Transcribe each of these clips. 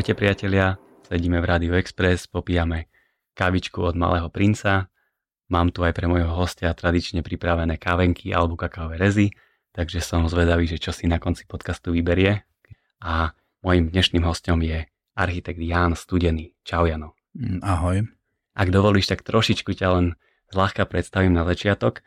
Ahojte priatelia, sedíme v Radio Express, popíjame kávičku od Malého princa. Mám tu aj pre môjho hostia tradične pripravené kávenky alebo kakaové rezy, takže som zvedavý, že čo si na konci podcastu vyberie. A môjim dnešným hostom je architekt Jan Studený. Čau Jano. Mm, ahoj. Ak dovolíš, tak trošičku ťa len zľahka predstavím na začiatok.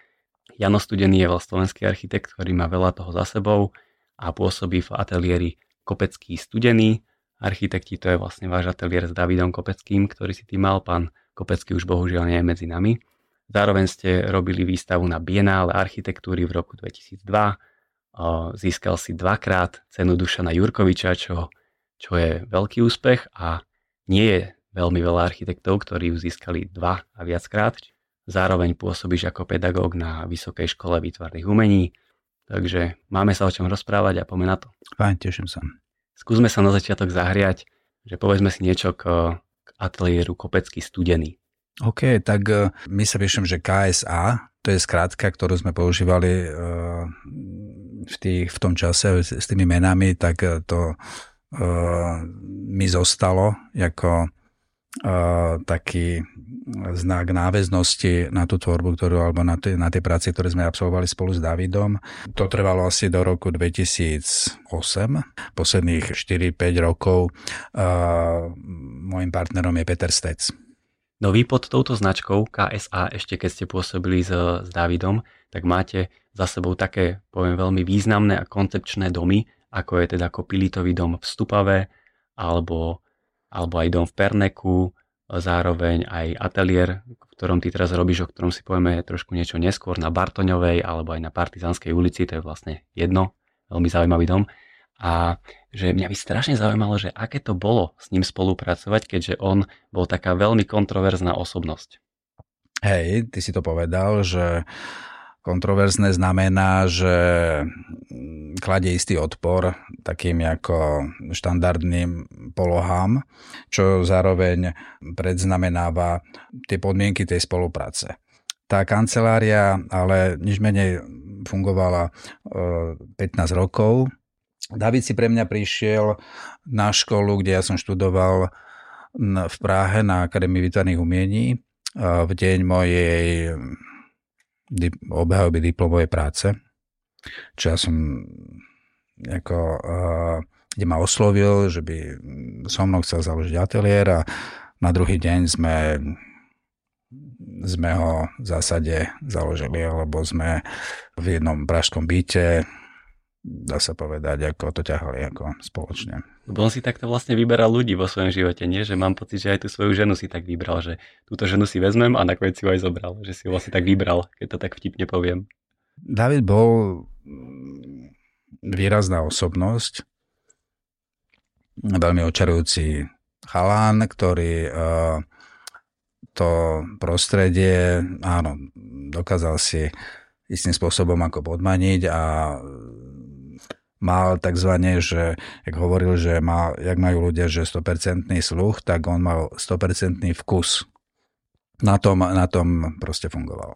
Jano Studený je slovenský architekt, ktorý má veľa toho za sebou a pôsobí v ateliéri Kopecký Studený, architekti, to je vlastne váš ateliér s Davidom Kopeckým, ktorý si ty mal, pán Kopecký už bohužiaľ nie je medzi nami. Zároveň ste robili výstavu na Bienále architektúry v roku 2002, získal si dvakrát cenu Dušana Jurkoviča, čo, čo je veľký úspech a nie je veľmi veľa architektov, ktorí ju získali dva a viackrát. Zároveň pôsobíš ako pedagóg na Vysokej škole výtvarných umení, takže máme sa o čom rozprávať a poďme na to. Fajn, teším sa. Skúsme sa na začiatok zahriať, že povedzme si niečo k, k ateliéru Kopecký studený. OK, tak e, my sa píšem, že KSA, to je skrátka, ktorú sme používali e, v, tých, v tom čase s tými menami, tak e, to mi zostalo ako taký znak náväznosti na tú tvorbu, ktorú, alebo na, tie, na tie práce, ktoré sme absolvovali spolu s Davidom. To trvalo asi do roku 2008. Posledných 4-5 rokov uh, môjim partnerom je Peter Stec. No vy pod touto značkou KSA, ešte keď ste pôsobili s, s Davidom, tak máte za sebou také, poviem, veľmi významné a koncepčné domy, ako je teda Kopilitový dom v Stupave, alebo, alebo aj dom v Perneku, zároveň aj ateliér, v ktorom ty teraz robíš, o ktorom si povieme trošku niečo neskôr na Bartoňovej alebo aj na Partizanskej ulici, to je vlastne jedno, veľmi zaujímavý dom. A že mňa by strašne zaujímalo, že aké to bolo s ním spolupracovať, keďže on bol taká veľmi kontroverzná osobnosť. Hej, ty si to povedal, že Kontroverzné znamená, že kladie istý odpor takým ako štandardným polohám, čo zároveň predznamenáva tie podmienky tej spolupráce. Tá kancelária ale nič menej fungovala 15 e, rokov. David si pre mňa prišiel na školu, kde ja som študoval v Prahe na Akadémii výtvarných umení v deň mojej obhajoby diplomovej práce, čo ja som ako, uh, kde ma oslovil, že by so mnou chcel založiť ateliér a na druhý deň sme sme ho v zásade založili, alebo sme v jednom pražskom byte dá sa povedať, ako to ťahali ako spoločne. Lebo on si takto vlastne vyberal ľudí vo svojom živote, nie? Že mám pocit, že aj tú svoju ženu si tak vybral, že túto ženu si vezmem a nakoniec si ho aj zobral. Že si ho vlastne tak vybral, keď to tak vtipne poviem. David bol mm, výrazná osobnosť, veľmi očarujúci chalán, ktorý uh, to prostredie, áno, dokázal si istým spôsobom ako podmaniť a mal takzvané, že, jak hovoril, že má, jak majú ľudia, že 100% sluch, tak on mal 100% vkus. Na tom, na tom proste fungoval.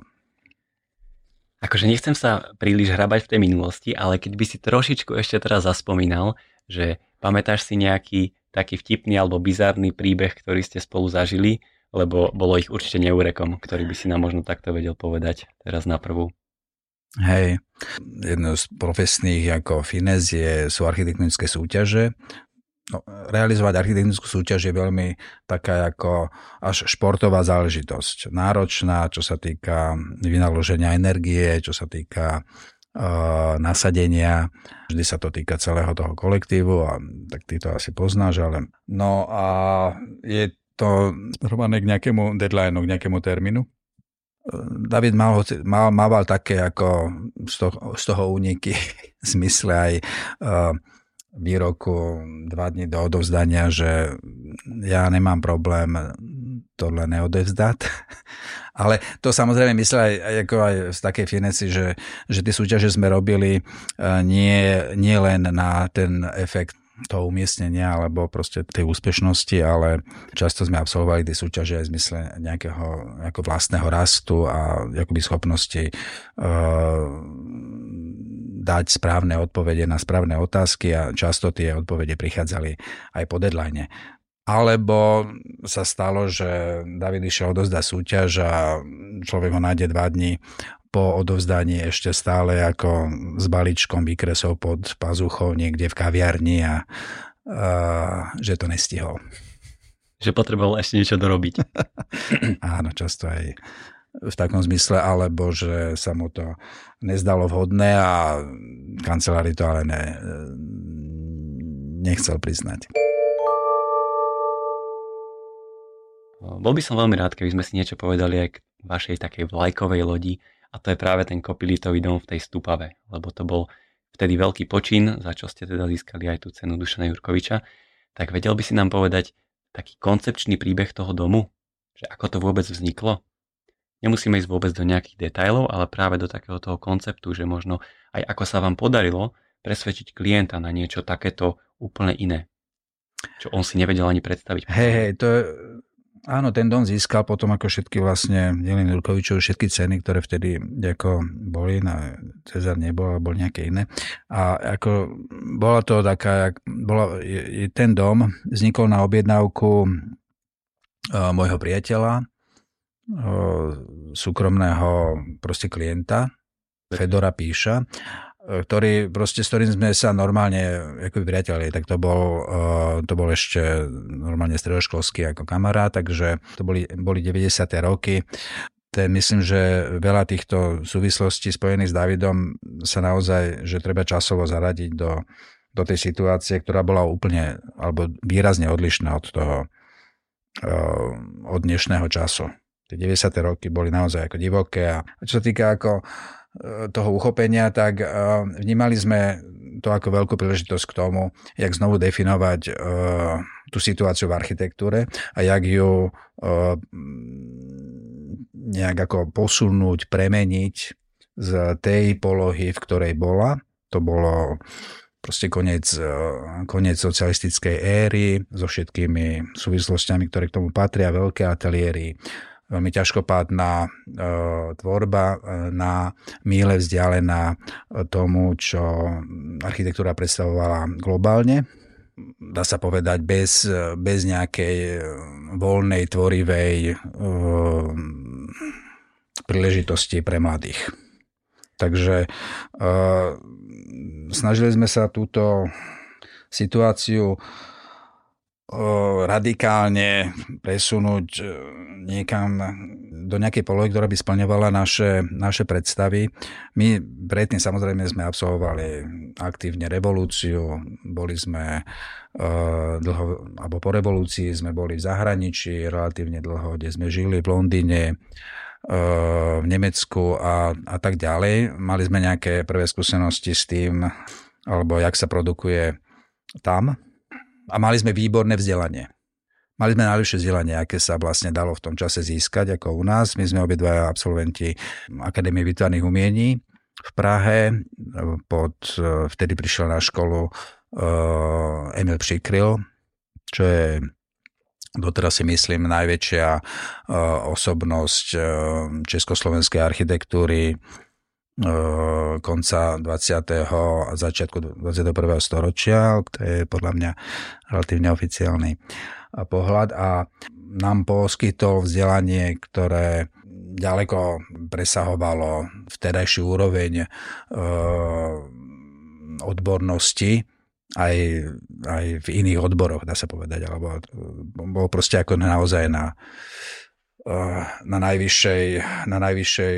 Akože nechcem sa príliš hrabať v tej minulosti, ale keď by si trošičku ešte teraz zaspomínal, že pamätáš si nejaký taký vtipný alebo bizarný príbeh, ktorý ste spolu zažili, lebo bolo ich určite neúrekom, ktorý by si nám možno takto vedel povedať teraz na prvú. Hej, jedno z profesných ako finez sú architektonické súťaže. No, realizovať architektonickú súťaž je veľmi taká ako až športová záležitosť. Náročná, čo sa týka vynaloženia energie, čo sa týka uh, nasadenia. Vždy sa to týka celého toho kolektívu a tak ty to asi poznáš, ale no a je to rovnané k nejakému deadlineu, k nejakému termínu. David mal, mal, mával také ako z toho, z toho úniky zmysle aj uh, výroku dva dní do odovzdania, že ja nemám problém tohle neodevzdať. Ale to samozrejme myslel aj, ako aj z takej fineci, že, že tie súťaže sme robili uh, nie, nie len na ten efekt toho umiestnenia alebo proste tej úspešnosti, ale často sme absolvovali tie súťaže aj v zmysle nejakého ako vlastného rastu a akoby schopnosti uh, dať správne odpovede na správne otázky a často tie odpovede prichádzali aj po deadline. Alebo sa stalo, že David išiel odozdať súťaž a človek ho nájde dva dní po odovzdaní ešte stále ako s balíčkom výkresov pod pazuchou niekde v kaviarni a, a že to nestihol. Že potreboval ešte niečo dorobiť. Áno, často aj v takom zmysle, alebo že sa mu to nezdalo vhodné a kancelári to ale ne, nechcel priznať. Bol by som veľmi rád, keby sme si niečo povedali aj k vašej takej vlajkovej lodi a to je práve ten kopilitový dom v tej Stupave, lebo to bol vtedy veľký počin, za čo ste teda získali aj tú cenu Dušana Jurkoviča. Tak vedel by si nám povedať taký koncepčný príbeh toho domu? Že ako to vôbec vzniklo? Nemusíme ísť vôbec do nejakých detajlov, ale práve do takého toho konceptu, že možno aj ako sa vám podarilo presvedčiť klienta na niečo takéto úplne iné. Čo on si nevedel ani predstaviť. Hej, hej, to áno, ten dom získal potom ako všetky vlastne Jelin Jurkovičov, všetky ceny, ktoré vtedy ako boli, na Cezar nebol, ale bol nejaké iné. A ako bola to taká, bola, ten dom vznikol na objednávku môjho priateľa, súkromného proste klienta, Fedora Píša, ktorý proste, s ktorým sme sa normálne ako priateľi, tak to bol, to bol ešte normálne stredoškolský ako kamarát, takže to boli, boli 90. roky. Ten, myslím, že veľa týchto súvislostí spojených s Davidom sa naozaj, že treba časovo zaradiť do, do tej situácie, ktorá bola úplne alebo výrazne odlišná od toho od dnešného času tie 90. roky boli naozaj ako divoké a čo sa týka ako e, toho uchopenia, tak e, vnímali sme to ako veľkú príležitosť k tomu, jak znovu definovať e, tú situáciu v architektúre a jak ju nejak ako posunúť, premeniť z tej polohy, v ktorej bola. To bolo proste koniec, koniec socialistickej éry so všetkými súvislostiami, ktoré k tomu patria, veľké ateliéry, veľmi ťažkopádna e, tvorba e, na míle vzdialená tomu, čo architektúra predstavovala globálne. Dá sa povedať bez, bez nejakej voľnej, tvorivej e, príležitosti pre mladých. Takže e, snažili sme sa túto situáciu radikálne presunúť niekam do nejakej polohy, ktorá by splňovala naše, naše predstavy. My predtým samozrejme sme absolvovali aktívne revolúciu, boli sme uh, dlho, alebo po revolúcii sme boli v zahraničí relatívne dlho, kde sme žili v Londýne, uh, v Nemecku a, a tak ďalej. Mali sme nejaké prvé skúsenosti s tým, alebo jak sa produkuje tam, a mali sme výborné vzdelanie. Mali sme najlepšie vzdelanie, aké sa vlastne dalo v tom čase získať ako u nás. My sme obidva absolventi Akadémie výtvarných umiení v Prahe. Pod, vtedy prišiel na školu uh, Emil Přikryl, čo je doteraz si myslím najväčšia uh, osobnosť uh, československej architektúry Eh, konca 20. a začiatku 21. storočia, to je podľa mňa relatívne oficiálny pohľad a nám poskytol vzdelanie, ktoré ďaleko presahovalo vtedajšiu úroveň e, odbornosti aj, aj v iných odboroch, dá sa povedať, alebo bol proste ako naozaj na, na najvyššej, na najvyššej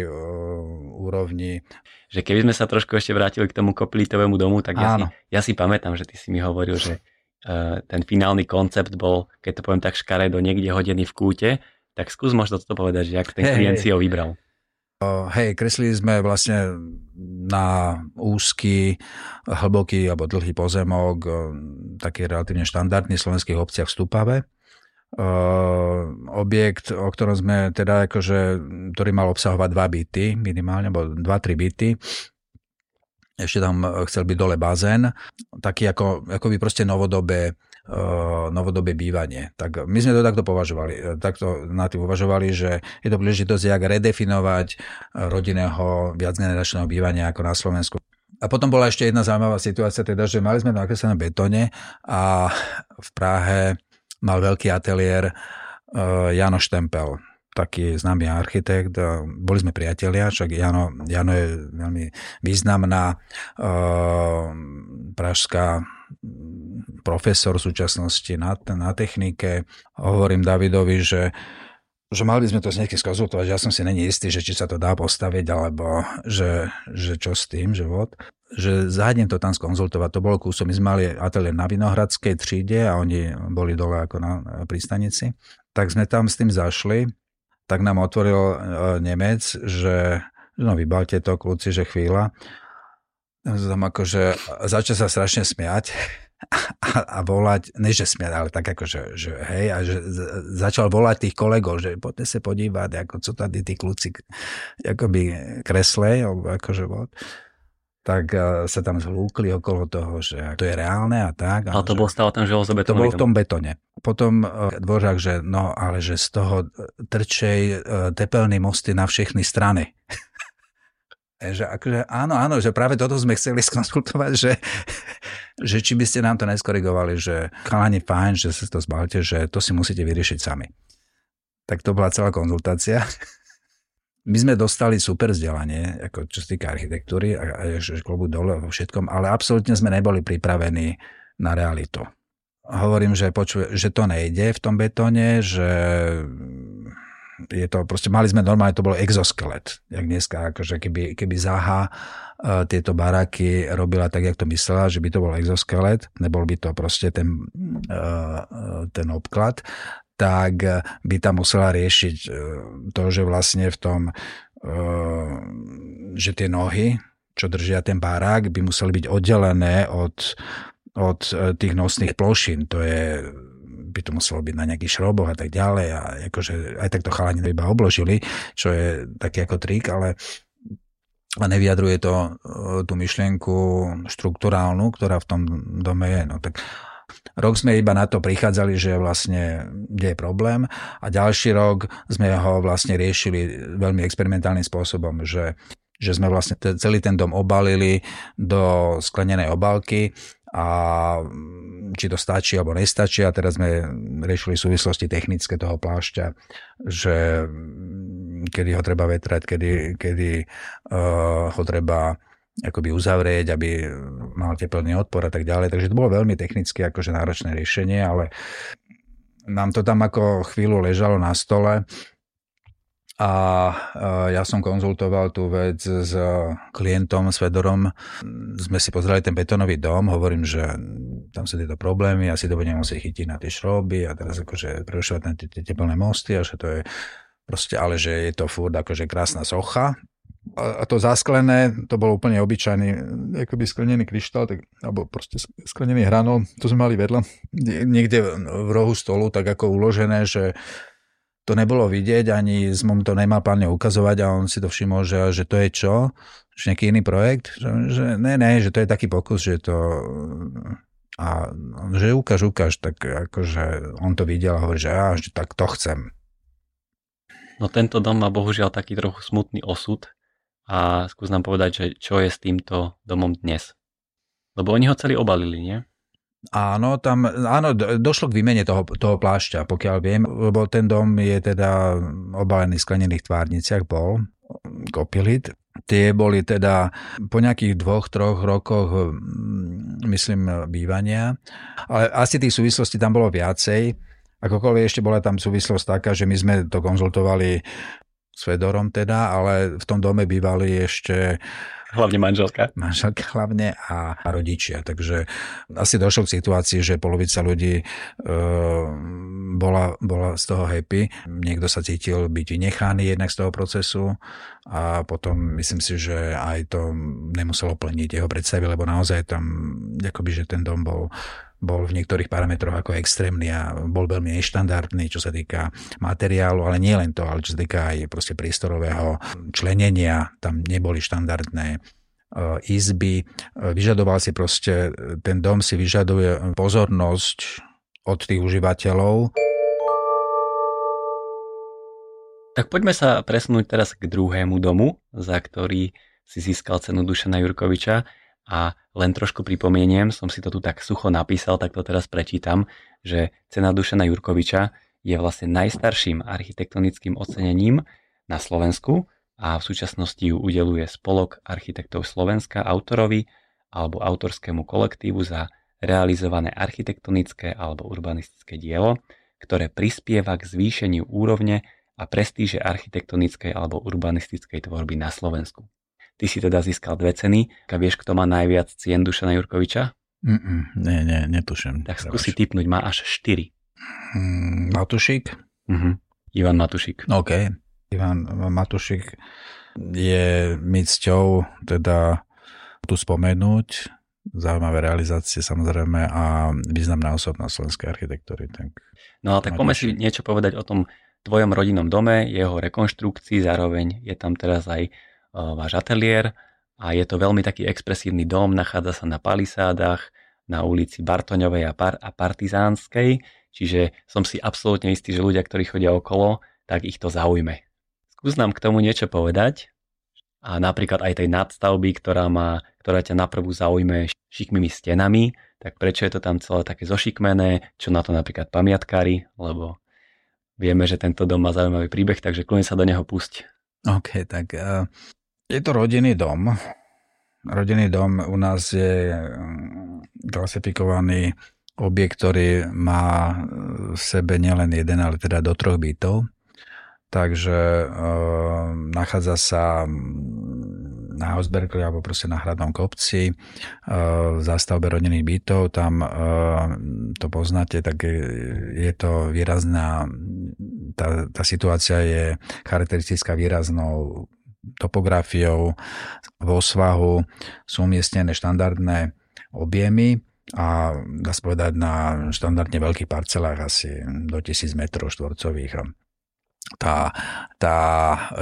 úrovni. Že keby sme sa trošku ešte vrátili k tomu koplítovému domu, tak ja si, ja si pamätám, že ty si mi hovoril, že uh, ten finálny koncept bol, keď to poviem tak škaredo, niekde hodený v kúte, tak skús možno to povedať, že ak ten hey, klient si ho vybral. Uh, hej, kreslili sme vlastne na úzky, hlboký alebo dlhý pozemok, uh, taký relatívne štandardný slovenských obciach v Stupave Uh, objekt, o ktorom sme teda akože, ktorý mal obsahovať dva byty minimálne, alebo dva, tri byty. Ešte tam chcel byť dole bazén, taký ako, ako by proste novodobé, uh, novodobé bývanie. Tak my sme to takto považovali, takto na tým uvažovali, že je to príležitosť, jak redefinovať rodinného viacgeneračného bývania ako na Slovensku A potom bola ešte jedna zaujímavá situácia, teda, že mali sme nakreslené betóne a v Prahe mal veľký ateliér uh, Jano Štempel, taký známy architekt. Boli sme priatelia, však Jano, Jano je veľmi významná uh, pražská profesor v súčasnosti na, na technike. Hovorím Davidovi, že že mali by sme to s niekým skonzultovať, ja som si není istý, že či sa to dá postaviť, alebo že, že čo s tým, že vod. Že zájdem to tam skonzultovať, to bolo kúsom. My sme mali ateliér na Vinohradskej tříde a oni boli dole ako na pristanici. Tak sme tam s tým zašli, tak nám otvoril e, Nemec, že no vybalte to, kľúci, že chvíľa. Tam akože začal sa strašne smiať a, a volať, ne že smiať, ale tak ako, že, hej, a že začal volať tých kolegov, že poďte sa podívať, ako co tady tí kľúci akoby kreslej, alebo akože vod tak sa tam zhlúkli okolo toho, že to je reálne a tak. Ale to bol stále ten železobetónový To bol v tom betone. Potom e, dvořák, že no, ale že z toho trčej e, tepelný mosty na všechny strany. že akože, áno, áno, že práve toto sme chceli skonsultovať, že, že či by ste nám to neskorigovali, že chalani fajn, že sa to zbalte, že to si musíte vyriešiť sami. Tak to bola celá konzultácia. My sme dostali super vzdelanie, ako čo sa týka architektúry a, a že klobu dole vo všetkom, ale absolútne sme neboli pripravení na realitu. Hovorím, že, počuj, že to nejde v tom betóne, že je to, proste mali sme normálne, to bolo exoskelet, jak dneska, akože keby, keby Zaha uh, tieto baraky robila tak, jak to myslela, že by to bol exoskelet, nebol by to proste ten, uh, ten obklad, tak by tam musela riešiť e, to, že vlastne v tom, e, že tie nohy, čo držia ten barák, by museli byť oddelené od, od tých nosných plošín. To je by to muselo byť na nejakých šroboch a tak ďalej a akože aj takto chalani iba obložili, čo je taký ako trik, ale a nevyjadruje to tú myšlienku štruktúrálnu, ktorá v tom dome je. No tak Rok sme iba na to prichádzali, že vlastne kde je problém. A ďalší rok sme ho vlastne riešili veľmi experimentálnym spôsobom, že že sme vlastne celý ten dom obalili do sklenenej obálky a či to stačí alebo nestačí. A teraz sme riešili súvislosti technické toho plášťa, že kedy ho treba vetrať, kedy, kedy uh, ho treba akoby uzavrieť, aby mal teplný odpor a tak ďalej. Takže to bolo veľmi technicky akože náročné riešenie, ale nám to tam ako chvíľu ležalo na stole a ja som konzultoval tú vec s klientom, s Fedorom. Sme si pozreli ten betónový dom, hovorím, že tam sú tieto problémy, asi to budeme musieť chytiť na tie šroby a teraz akože prerušovať tie teplné mosty a že to je proste, ale že je to furt akože krásna socha, a to zasklené, to bol úplne obyčajný, akoby sklenený kryštál, tak, alebo proste sklenený hranol, to sme mali vedľa, niekde v rohu stolu, tak ako uložené, že to nebolo vidieť, ani som to nemal plánne ukazovať a on si to všimol, že, že to je čo? Že nejaký iný projekt? Že, že ne, ne, že to je taký pokus, že to... A že ukáž, ukáž, tak akože on to videl a hovorí, že, á, že tak to chcem. No tento dom má bohužiaľ taký trochu smutný osud, a skús nám povedať, že čo je s týmto domom dnes. Lebo oni ho celý obalili, nie? Áno, tam, áno, došlo k výmene toho, toho plášťa, pokiaľ viem, lebo ten dom je teda obalený v sklenených tvárniciach, bol kopilit. Tie boli teda po nejakých dvoch, troch rokoch, mm, myslím, bývania. Ale asi tých súvislostí tam bolo viacej. Akokoľvek ešte bola tam súvislosť taká, že my sme to konzultovali s Fedorom teda, ale v tom dome bývali ešte Hlavne manželka. Manželka hlavne a, a rodičia. Takže asi došlo k situácii, že polovica ľudí e, bola, bola z toho happy. Niekto sa cítil byť vynechaný jednak z toho procesu a potom myslím si, že aj to nemuselo plniť jeho predstavy, lebo naozaj tam, akoby, že ten dom bol bol v niektorých parametroch ako extrémny a bol veľmi neštandardný, čo sa týka materiálu, ale nie len to, ale čo sa týka aj proste priestorového členenia, tam neboli štandardné e, izby. E, vyžadoval si proste, ten dom si vyžaduje pozornosť od tých užívateľov. Tak poďme sa presunúť teraz k druhému domu, za ktorý si získal cenu Dušana Jurkoviča. A len trošku pripomeniem, som si to tu tak sucho napísal, tak to teraz prečítam, že cena Dušana Jurkoviča je vlastne najstarším architektonickým ocenením na Slovensku a v súčasnosti ju udeluje Spolok architektov Slovenska autorovi alebo autorskému kolektívu za realizované architektonické alebo urbanistické dielo, ktoré prispieva k zvýšeniu úrovne a prestíže architektonickej alebo urbanistickej tvorby na Slovensku. Ty si teda získal dve ceny. A vieš, kto má najviac cien Dušana Jurkoviča? Mm-mm, nie, nie, netuším. Tak skúsi typnúť, má až 4. Mm, Matušik? Uh-huh. Ivan Matušik. OK. Ivan Matušik je mi cťou teda tu spomenúť zaujímavé realizácie samozrejme a významná osobnosť slovenskej architektúry. Tak no a tak poďme si niečo povedať o tom tvojom rodinnom dome, jeho rekonštrukcii, zároveň je tam teraz aj váš ateliér a je to veľmi taký expresívny dom, nachádza sa na palisádach, na ulici Bartoňovej a, Par- a Partizánskej, čiže som si absolútne istý, že ľudia, ktorí chodia okolo, tak ich to zaujme. Skús nám k tomu niečo povedať a napríklad aj tej nadstavby, ktorá, má, ktorá ťa naprvú zaujme šikmými stenami, tak prečo je to tam celé také zošikmené, čo na to napríklad pamiatkári, lebo vieme, že tento dom má zaujímavý príbeh, takže kľudne sa do neho pusť. OK, tak uh, je to rodinný dom. Rodinný dom u nás je mm, klasifikovaný objekt, ktorý má v sebe nielen jeden, ale teda do troch bytov. Takže e, nachádza sa mm, na Hausbergli alebo proste na Hradnom kopci e, v zástavbe rodinných bytov. Tam e, to poznáte, tak je to výrazná, tá, tá situácia je charakteristická výraznou topografiou vo svahu sú umiestnené štandardné objemy a dá sa povedať na štandardne veľkých parcelách asi do 1000 metrov štvorcových. Tá, tá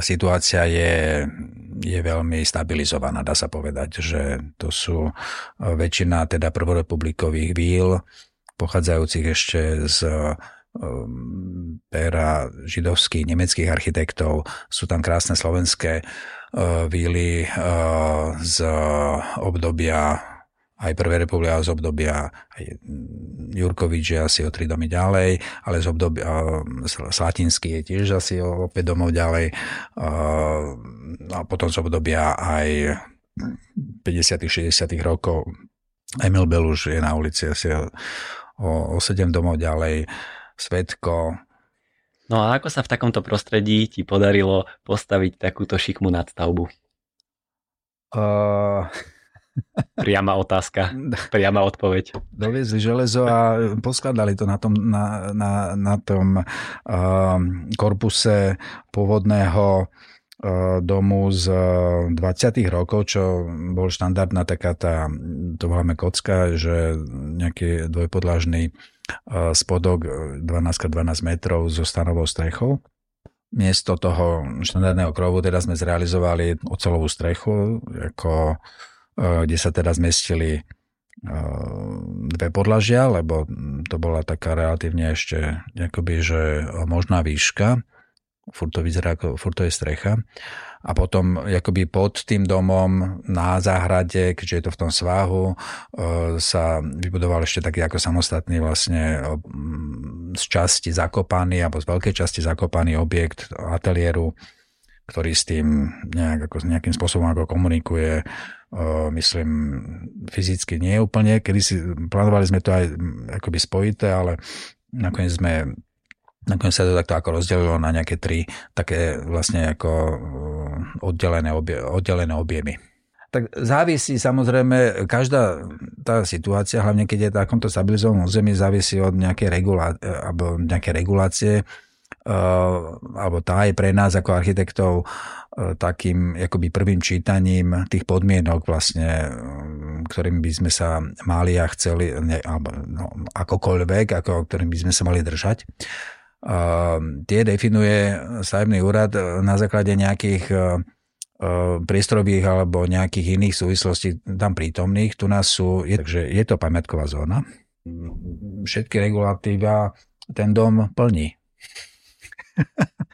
situácia je, je veľmi stabilizovaná, dá sa povedať, že to sú väčšina teda prvorepublikových víl, pochádzajúcich ešte z Um, péra židovských, nemeckých architektov. Sú tam krásne slovenské uh, víly uh, z obdobia aj Prvej republiky, z obdobia aj Jurkovič je asi o tri domy ďalej, ale z obdobia uh, Slatinský je tiež asi o 5 domov ďalej a potom z obdobia aj 50 60 rokov Emil Beluš je na ulici asi o, o 7 domov ďalej Svetko. No a ako sa v takomto prostredí ti podarilo postaviť takúto šikmu nadstavbu? Uh... Priama otázka, priama odpoveď. Doviezli železo a poskladali to na tom, na, na, na tom uh, korpuse pôvodného uh, domu z 20. rokov, čo bol štandardná taká tá, to voláme kocka, že nejaký dvojpodlažný spodok 12x12 metrov so stanovou strechou. Miesto toho štandardného krovu teda sme zrealizovali ocelovú strechu, ako, kde sa teda zmestili dve podlažia, lebo to bola taká relatívne ešte akoby, že možná výška furt to vyzerá ako, furt to je strecha. A potom akoby pod tým domom na záhrade, keďže je to v tom svahu, e, sa vybudoval ešte taký ako samostatný vlastne z časti zakopaný, alebo z veľkej časti zakopaný objekt ateliéru, ktorý s tým nejak, ako, nejakým spôsobom ako komunikuje, e, myslím, fyzicky nie úplne. Kedy si plánovali sme to aj akoby spojité, ale nakoniec sme Nakoniec sa to takto ako rozdelilo na nejaké tri také vlastne ako uh, oddelené, obie, oddelené objemy. Tak závisí samozrejme, každá tá situácia, hlavne keď je v takomto stabilizovanom území, závisí od nejakej, regulá, alebo nejaké regulácie, uh, alebo tá je pre nás ako architektov takým akoby prvým čítaním tých podmienok vlastne, ktorým by sme sa mali a chceli, ne, alebo no, akokoľvek, ako, ktorým by sme sa mali držať tie definuje stavebný úrad na základe nejakých e, e, priestorových alebo nejakých iných súvislostí tam prítomných. Tu nás sú, je, takže je to pamiatková zóna. Všetky regulatíva ten dom plní.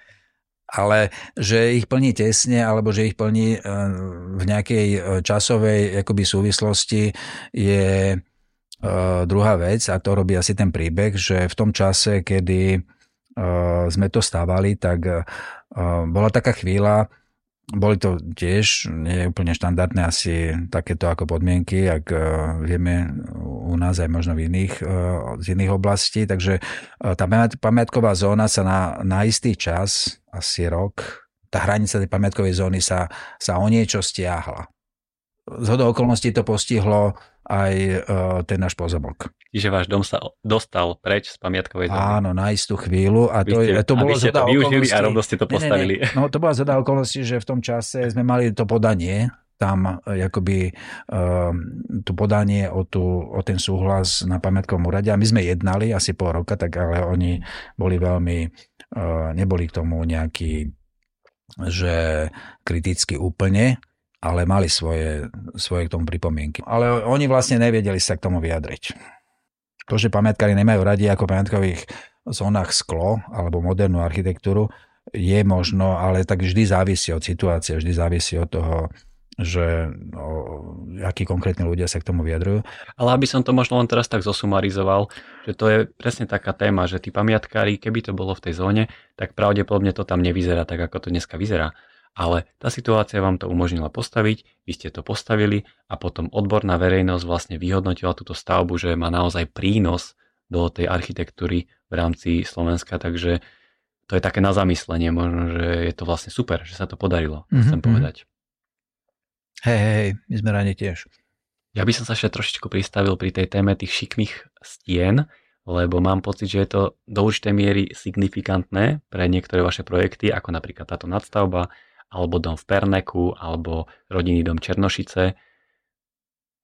ale že ich plní tesne alebo že ich plní v nejakej časovej akoby súvislosti je druhá vec a to robí asi ten príbeh, že v tom čase, kedy sme to stávali, tak bola taká chvíľa, boli to tiež nie úplne štandardné asi takéto ako podmienky, ak vieme u nás aj možno v iných, z iných oblastí. Takže tá pamiatková zóna sa na, na istý čas, asi rok, tá hranica tej pamiatkovej zóny sa, sa o niečo stiahla. Z okolností to postihlo aj uh, ten náš pozemok. Čiže váš dom sa dostal preč z pamiatkovej zóny. Áno, na istú chvíľu. A to, ste, to bolo zhoda to využili a rovno ste to postavili. Nie, nie, No to bola zhoda okolností, že v tom čase sme mali to podanie, tam e, akoby uh, to podanie o, tú, o ten súhlas na pamiatkovom úrade a my sme jednali asi pol roka, tak ale oni boli veľmi, neboli k tomu nejaký že kriticky úplne, ale mali svoje, svoje k tomu pripomienky. Ale oni vlastne nevedeli sa k tomu vyjadriť. To, že pamiatkári nemajú radi ako pamiatkových zónach sklo alebo modernú architektúru, je možno, ale tak vždy závisí od situácie, vždy závisí od toho, že no, akí konkrétni ľudia sa k tomu vyjadrujú. Ale aby som to možno len teraz tak zosumarizoval, že to je presne taká téma, že tí pamiatkári, keby to bolo v tej zóne, tak pravdepodobne to tam nevyzerá tak, ako to dneska vyzerá ale tá situácia vám to umožnila postaviť, vy ste to postavili a potom odborná verejnosť vlastne vyhodnotila túto stavbu, že má naozaj prínos do tej architektúry v rámci Slovenska, takže to je také na zamyslenie, možno, že je to vlastne super, že sa to podarilo, mm-hmm. chcem mhm. povedať. Hej, hej, my sme radi tiež. Ja by som sa ešte trošičku pristavil pri tej téme tých šikmých stien, lebo mám pocit, že je to do určitej miery signifikantné pre niektoré vaše projekty, ako napríklad táto nadstavba, alebo dom v Perneku, alebo rodinný dom Černošice.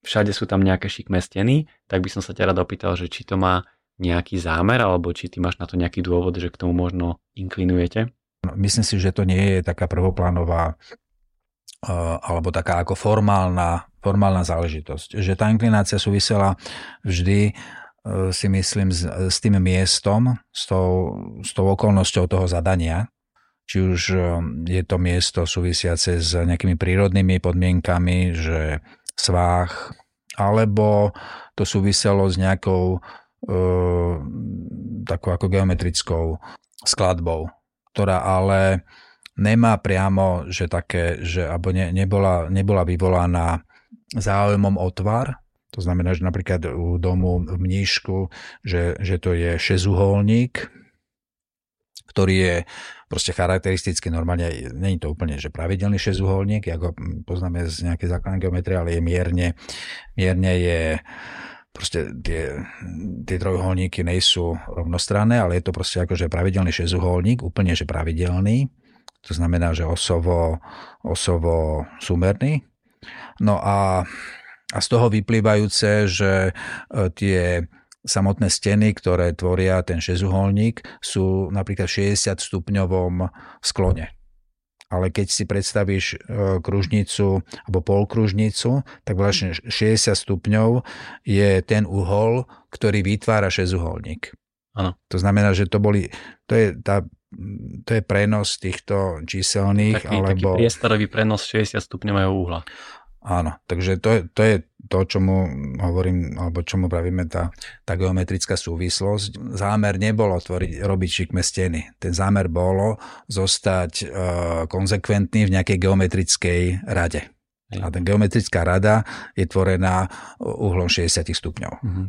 Všade sú tam nejaké šikmé steny, tak by som sa ťa rád opýtal, že či to má nejaký zámer, alebo či ty máš na to nejaký dôvod, že k tomu možno inklinujete? No, myslím si, že to nie je taká prvoplánová alebo taká ako formálna, formálna záležitosť. Že tá inklinácia súvisela vždy e, si myslím s tým miestom, s tou, s tou okolnosťou toho zadania, či už um, je to miesto súvisiace s nejakými prírodnými podmienkami, že svách, alebo to súviselo s nejakou uh, takou ako geometrickou skladbou, ktorá ale nemá priamo, že také, že alebo ne, nebola, nebola vyvolaná záujmom o tvar, to znamená, že napríklad u domu v Mníšku, že, že to je šezuholník, ktorý je proste charakteristicky normálne, není to úplne, že pravidelný šesťuholník, ako poznáme z nejakej základnej geometrie, ale je mierne, mierne je proste tie, tie trojuholníky nejsú rovnostranné, ale je to proste akože pravidelný šesťuholník, úplne že pravidelný, to znamená, že osovo, osovo súmerný. No a, a z toho vyplývajúce, že e, tie samotné steny, ktoré tvoria ten šesťuholník, sú napríklad v 60 stupňovom sklone. Ale keď si predstavíš e, kružnicu alebo polkružnicu, tak vlastne 60 stupňov je ten uhol, ktorý vytvára šesťuholník. Ano. To znamená, že to boli, to je tá to je prenos týchto číselných, taký, alebo... Taký priestorový prenos 60 stupňového uhla. Áno, takže to je, to je to, čomu hovorím, alebo čomu pravíme tá, tá geometrická súvislosť. Zámer nebolo tvoriť, robiť šikme steny. Ten zámer bolo zostať uh, konzekventný v nejakej geometrickej rade. A ten geometrická rada je tvorená uhlom 60 stupňov. Mm-hmm.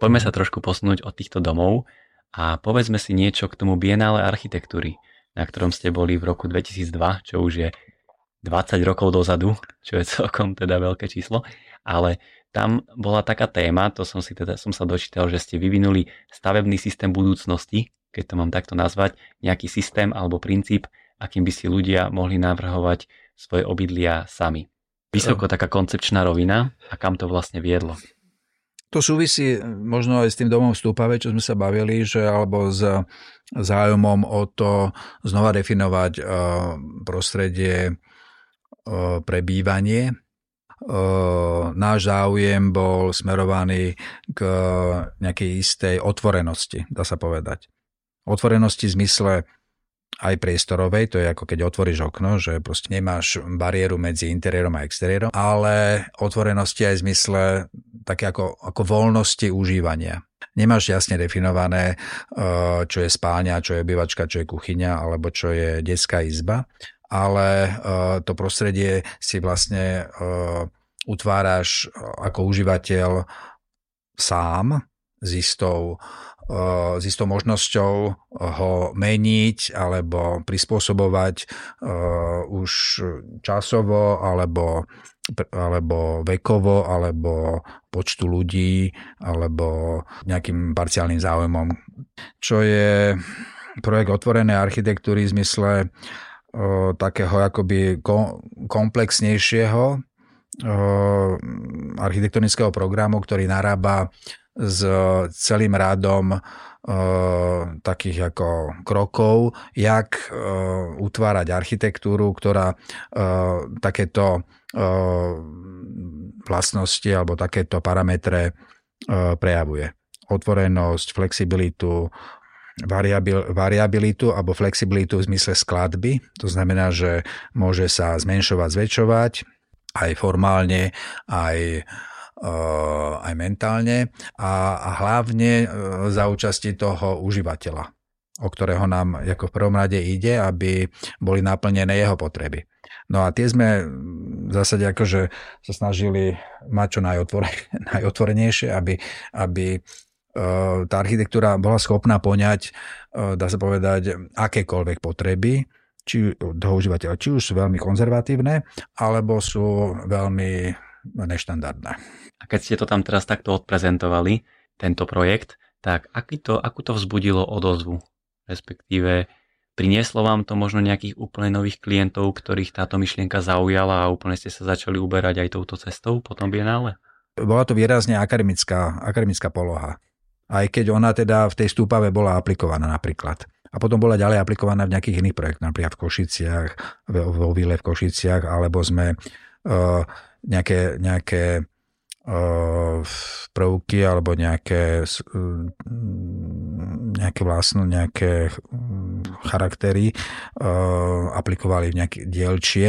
Poďme sa trošku posunúť od týchto domov a povedzme si niečo k tomu bienále architektúry na ktorom ste boli v roku 2002, čo už je 20 rokov dozadu, čo je celkom teda veľké číslo, ale tam bola taká téma, to som si teda som sa dočítal, že ste vyvinuli stavebný systém budúcnosti, keď to mám takto nazvať, nejaký systém alebo princíp, akým by si ľudia mohli navrhovať svoje obydlia sami. Vysoko taká koncepčná rovina a kam to vlastne viedlo. To súvisí možno aj s tým domom Stúpave, čo sme sa bavili, že alebo s zájomom o to znova definovať eh, prostredie eh, pre bývanie. Eh, náš záujem bol smerovaný k nejakej istej otvorenosti, dá sa povedať. Otvorenosti v zmysle aj priestorovej, to je ako keď otvoríš okno, že proste nemáš bariéru medzi interiérom a exteriérom, ale otvorenosti aj v zmysle také ako, ako voľnosti užívania. Nemáš jasne definované, eh, čo je spálňa, čo je obývačka, čo je kuchyňa, alebo čo je detská izba, ale eh, to prostredie si vlastne eh, utváraš ako užívateľ sám s istou s istou možnosťou ho meniť alebo prispôsobovať eh, už časovo alebo, alebo vekovo alebo počtu ľudí alebo nejakým parciálnym záujmom. Čo je projekt otvorenej architektúry v zmysle eh, takého akoby komplexnejšieho architektonického programu, ktorý narába s celým rádom Uh, takých ako krokov, jak uh, utvárať architektúru, ktorá uh, takéto vlastnosti alebo takéto parametre prejavuje. Otvorenosť, flexibilitu, variabil, variabilitu alebo flexibilitu v zmysle skladby. To znamená, že môže sa zmenšovať, zväčšovať aj formálne, aj aj mentálne a, a hlavne eh, za účasti toho užívateľa, o ktorého nám ako v prvom rade ide, aby boli naplnené jeho potreby. No a tie sme v zásade akože sa snažili mať čo najotvore, najotvorenejšie, aby, aby eh, tá architektúra bola schopná poňať, dá sa povedať, akékoľvek potreby, či toho užívateľa, či už sú veľmi konzervatívne, alebo sú veľmi neštandardné. A keď ste to tam teraz takto odprezentovali, tento projekt, tak aký to, akú to vzbudilo odozvu? Respektíve prinieslo vám to možno nejakých úplne nových klientov, ktorých táto myšlienka zaujala a úplne ste sa začali uberať aj touto cestou po tom bienále? Bola to výrazne akademická, akademická poloha. Aj keď ona teda v tej stúpave bola aplikovaná napríklad. A potom bola ďalej aplikovaná v nejakých iných projektoch, napríklad v Košiciach, vo Vile v Košiciach, alebo sme uh, nejaké, nejaké prvky alebo nejaké, nejaké vlastno, nejaké charaktery aplikovali v nejakých dielčie,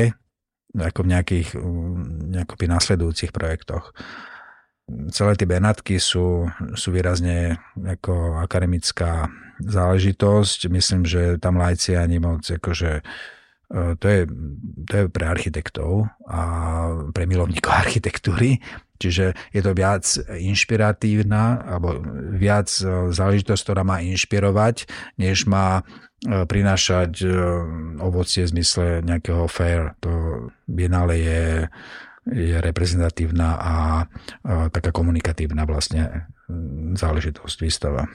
ako v nejakých nejakoby nasledujúcich projektoch. Celé tie Benátky sú, sú výrazne ako akademická záležitosť. Myslím, že tam lajci ani moc akože to je, to je pre architektov a pre milovníkov architektúry, čiže je to viac inšpiratívna alebo viac e, záležitosť, ktorá má inšpirovať, než má e, prinášať ovocie v zmysle nejakého fair. To Biennale je, je reprezentatívna a, a taká komunikatívna vlastne záležitosť výstava.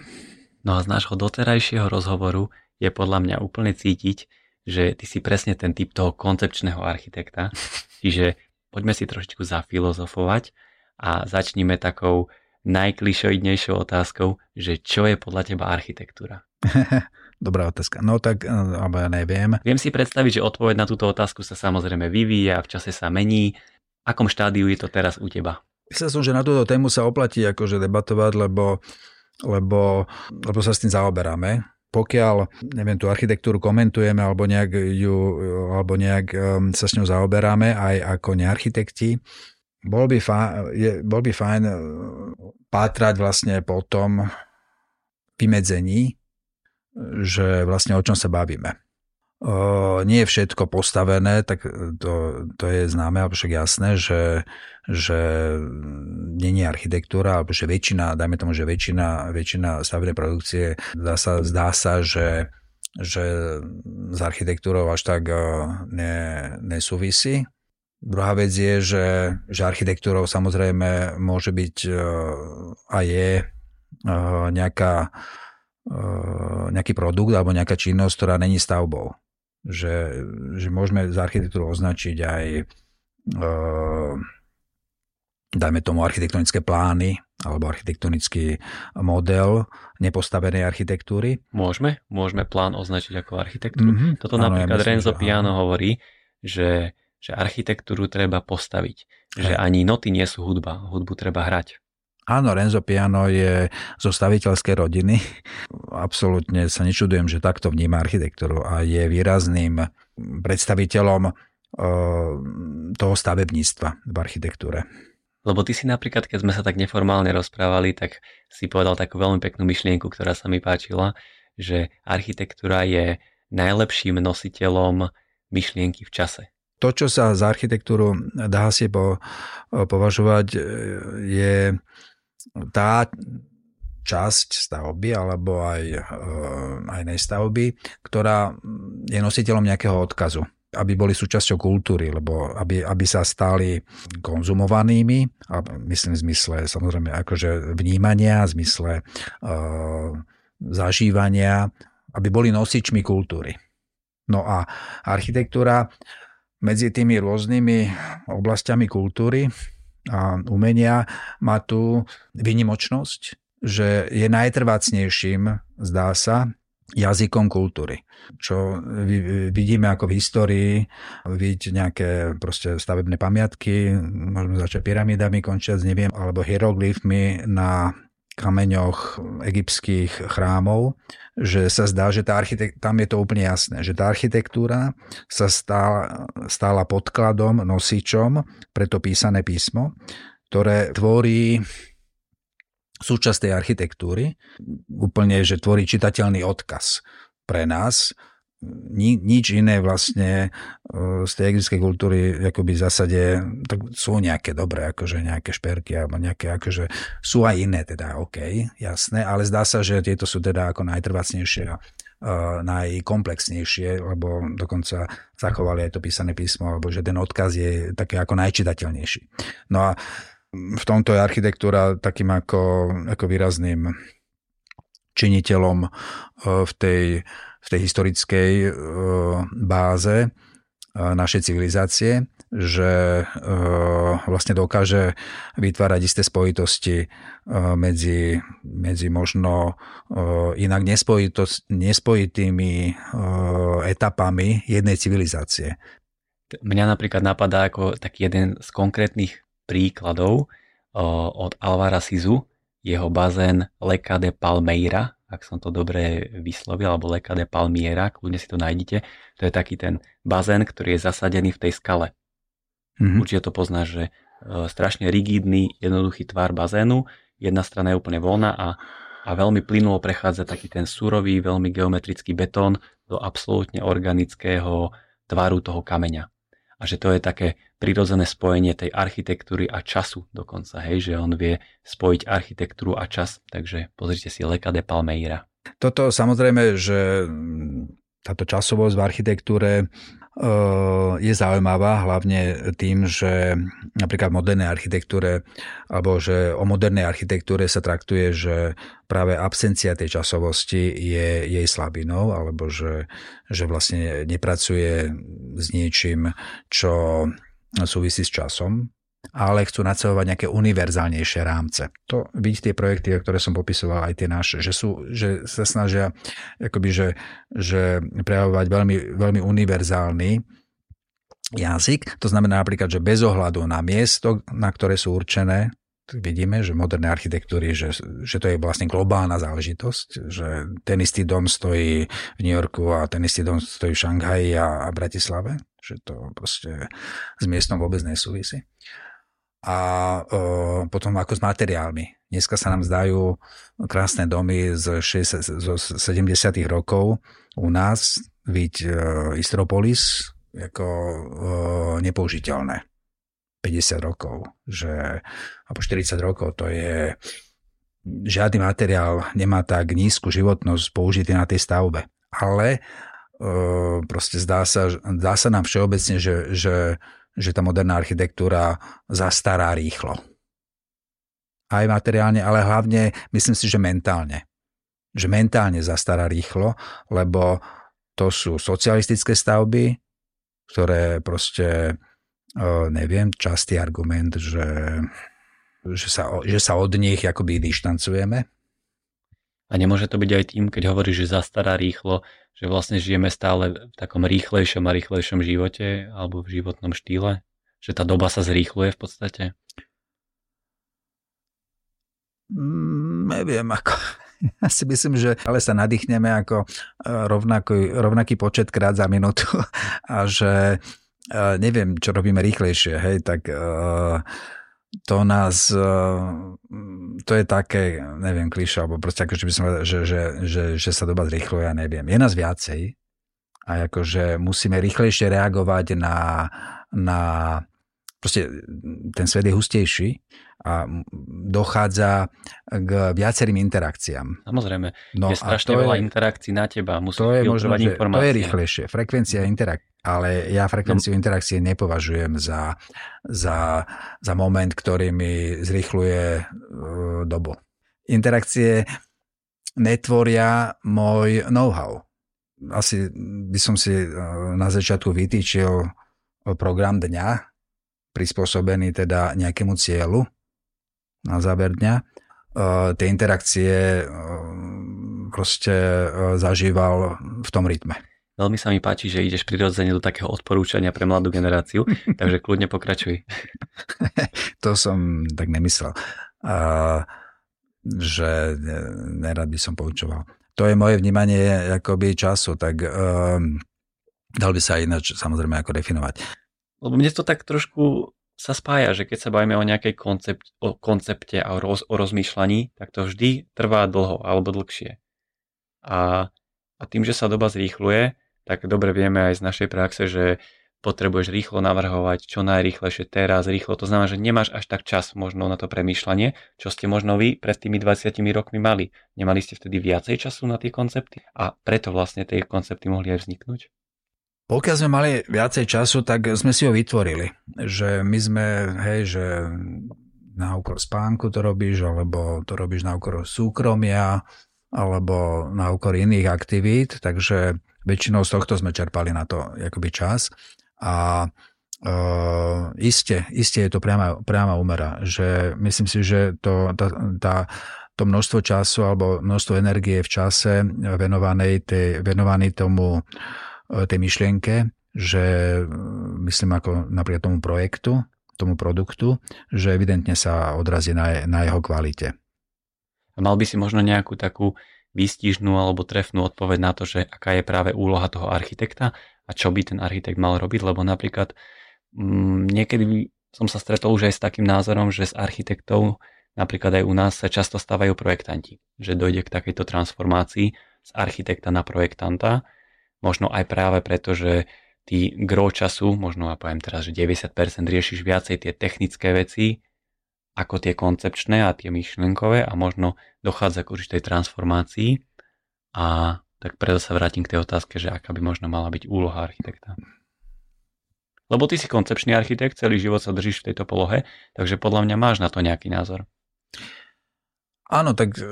No a z nášho doterajšieho rozhovoru je podľa mňa úplne cítiť, že ty si presne ten typ toho koncepčného architekta. Čiže poďme si trošičku zafilozofovať a začníme takou najklišoidnejšou otázkou, že čo je podľa teba architektúra? Dobrá otázka. No tak, eh, alebo ja neviem. Viem si predstaviť, že odpoveď na túto otázku sa samozrejme vyvíja, v čase sa mení. V akom štádiu je to teraz u teba? Myslel som, že na túto tému sa oplatí akože debatovať, lebo, lebo, lebo sa s tým zaoberáme pokiaľ, neviem, tú architektúru komentujeme alebo nejak, ju, alebo nejak um, sa s ňou zaoberáme aj ako nearchitekti, bol by, fajn, je, bol by fajn uh, pátrať vlastne po tom vymedzení, že vlastne o čom sa bavíme nie je všetko postavené, tak to, to je známe, alebo však jasné, že, že nie je architektúra, alebo že väčšina, dajme tomu, že väčšina, väčšina stavebnej produkcie zdá sa, zdá sa že, že s architektúrou až tak ne, nesúvisí. Druhá vec je, že, že architektúrou samozrejme môže byť a je nejaká, nejaký produkt alebo nejaká činnosť, ktorá není stavbou že, že môžeme z architektúru označiť aj e, dajme tomu architektonické plány alebo architektonický model nepostavenej architektúry. Môžeme? Môžeme plán označiť ako architektúru? Mm-hmm. Toto Áno, napríklad ja myslím, Renzo Piano hovorí, že, že architektúru treba postaviť. Že ani noty nie sú hudba, hudbu treba hrať. Áno, Renzo Piano je zo staviteľskej rodiny. Absolútne sa nečudujem, že takto vníma architektúru a je výrazným predstaviteľom toho stavebníctva v architektúre. Lebo ty si napríklad, keď sme sa tak neformálne rozprávali, tak si povedal takú veľmi peknú myšlienku, ktorá sa mi páčila, že architektúra je najlepším nositeľom myšlienky v čase. To, čo sa za architektúru dá si po, považovať, je tá časť stavby alebo aj, aj nestavby, ktorá je nositeľom nejakého odkazu aby boli súčasťou kultúry, lebo aby, aby sa stali konzumovanými, a myslím v zmysle samozrejme akože vnímania, v zmysle uh, zažívania, aby boli nosičmi kultúry. No a architektúra medzi tými rôznymi oblastiami kultúry a umenia má tu vynimočnosť, že je najtrvácnejším, zdá sa, jazykom kultúry. Čo vidíme ako v histórii, vidieť nejaké proste stavebné pamiatky, môžeme začať pyramidami, končiať, neviem, alebo hieroglyfmi na kameňoch egyptských chrámov, že sa zdá, že tá architekt, tam je to úplne jasné, že tá architektúra sa stála, stála podkladom, nosičom pre to písané písmo, ktoré tvorí súčasť tej architektúry, úplne, že tvorí čitateľný odkaz pre nás. Ni, nič iné vlastne e, z tej egyptskej kultúry akoby v zásade tak sú nejaké dobré, akože nejaké šperky alebo nejaké, akože sú aj iné teda, OK, jasné, ale zdá sa, že tieto sú teda ako najtrvácnejšie a uh, najkomplexnejšie, lebo dokonca zachovali aj to písané písmo, alebo že ten odkaz je také ako najčitateľnejší. No a v tomto je architektúra takým ako, ako výrazným činiteľom e, v tej, v tej historickej e, báze e, našej civilizácie, že vlastne dokáže vytvárať isté spojitosti medzi, medzi možno inak nespojitými etapami jednej civilizácie. Mňa napríklad napadá ako taký jeden z konkrétnych príkladov od Alvara Sizu, jeho bazén Leca de Palmeira, ak som to dobre vyslovil, alebo Leca de Palmiera, kľudne si to nájdete. To je taký ten bazén, ktorý je zasadený v tej skale. Mm-hmm. Určite to poznáš, že strašne rigidný, jednoduchý tvar bazénu, jedna strana je úplne voľná a, a veľmi plynulo prechádza taký ten surový, veľmi geometrický betón do absolútne organického tvaru toho kameňa a že to je také prirodzené spojenie tej architektúry a času dokonca, hej, že on vie spojiť architektúru a čas, takže pozrite si Leca de Palmeira. Toto samozrejme, že táto časovosť v architektúre Eh, je zaujímavá hlavne tým, že napríklad v modernej architektúre alebo že o modernej architektúre sa traktuje, že práve absencia tej časovosti je jej slabinou alebo že, že vlastne nepracuje s niečím, čo súvisí s časom ale chcú nacehovať nejaké univerzálnejšie rámce. To vidíte tie projekty, ktoré som popisoval, aj tie naše, že, sú, že sa snažia akoby, že, že prejavovať veľmi, veľmi univerzálny jazyk. To znamená napríklad, že bez ohľadu na miesto, na ktoré sú určené, vidíme, že moderné architektúry, že, že to je vlastne globálna záležitosť, že ten istý dom stojí v New Yorku a ten istý dom stojí v Šanghaji a, a Bratislave, že to proste s miestom vôbec nesúvisí a e, potom ako s materiálmi. Dneska sa nám zdajú krásne domy z, 60, zo 70. rokov u nás, byť e, Istropolis, ako e, nepoužiteľné. 50 rokov, že, alebo 40 rokov, to je žiadny materiál nemá tak nízku životnosť použitý na tej stavbe. Ale e, proste zdá sa, zdá sa nám všeobecne, že, že že tá moderná architektúra zastará rýchlo. Aj materiálne, ale hlavne myslím si, že mentálne. Že mentálne zastará rýchlo, lebo to sú socialistické stavby, ktoré proste, neviem, častý argument, že, že, sa, že sa od nich akoby dištancujeme. A nemôže to byť aj tým, keď hovoríš, že zastará rýchlo, že vlastne žijeme stále v takom rýchlejšom a rýchlejšom živote alebo v životnom štýle? Že tá doba sa zrýchluje v podstate? Mm, neviem, ako... Ja si myslím, že ale sa nadýchneme ako rovnaký, rovnaký počet krát za minútu a že neviem, čo robíme rýchlejšie, hej, tak uh, to nás, eh, to je také, neviem, kliša, alebo proste ako, že by som povedal, že, že, že, že sa doba zrýchluje, ja neviem. Je nás viacej a akože musíme rýchlejšie reagovať na, na proste ten svet je hustejší a dochádza k viacerým interakciám. Samozrejme, no, je strašne veľa je, interakcií na teba, musíš to je možno, informácie. To je rýchlejšie, frekvencia interak- ale ja frekvenciu no. interakcie nepovažujem za, za, za moment, ktorý mi zrýchluje uh, dobu. Interakcie netvoria môj know-how. Asi by som si uh, na začiatku vytýčil program dňa, prispôsobený teda nejakému cieľu na záver dňa. Uh, tie interakcie uh, proste uh, zažíval v tom rytme. Veľmi sa mi páči, že ideš prirodzene do takého odporúčania pre mladú generáciu, takže kľudne pokračuj. to som tak nemyslel, uh, že nerad by som poučoval. To je moje vnímanie akoby času, tak uh, dal by sa ináč samozrejme ako definovať. Lebo mne to tak trošku sa spája, že keď sa bavíme o nejakej koncept, o koncepte a o, roz, o rozmýšľaní, tak to vždy trvá dlho alebo dlhšie. A, a tým, že sa doba zrýchluje, tak dobre vieme aj z našej praxe, že potrebuješ rýchlo navrhovať čo najrýchlejšie teraz, rýchlo. To znamená, že nemáš až tak čas možno na to premýšľanie, čo ste možno vy pred tými 20 rokmi mali. Nemali ste vtedy viacej času na tie koncepty a preto vlastne tie koncepty mohli aj vzniknúť? Pokiaľ sme mali viacej času, tak sme si ho vytvorili. Že my sme, hej, že na úkor spánku to robíš, alebo to robíš na úkor súkromia, alebo na úkor iných aktivít, takže väčšinou z tohto sme čerpali na to akoby čas. A Uh, iste, iste je to priama, priama umera, že myslím si, že to, tá, tá, to množstvo času alebo množstvo energie v čase venovanej, tej, venovaný tomu E, tej myšlienke, že e, myslím ako napríklad tomu projektu, tomu produktu, že evidentne sa odrazí na, na jeho kvalite. Mal by si možno nejakú takú výstižnú alebo trefnú odpoveď na to, že aká je práve úloha toho architekta a čo by ten architekt mal robiť, lebo napríklad mm, niekedy som sa stretol už aj s takým názorom, že s architektov napríklad aj u nás sa často stávajú projektanti, že dojde k takejto transformácii z architekta na projektanta, Možno aj práve preto, že ty gro času, možno ja poviem teraz, že 90% riešiš viacej tie technické veci, ako tie koncepčné a tie myšlenkové a možno dochádza k určitej transformácii a tak preto sa vrátim k tej otázke, že aká by možno mala byť úloha architekta. Lebo ty si koncepčný architekt, celý život sa držíš v tejto polohe, takže podľa mňa máš na to nejaký názor. Áno, tak e,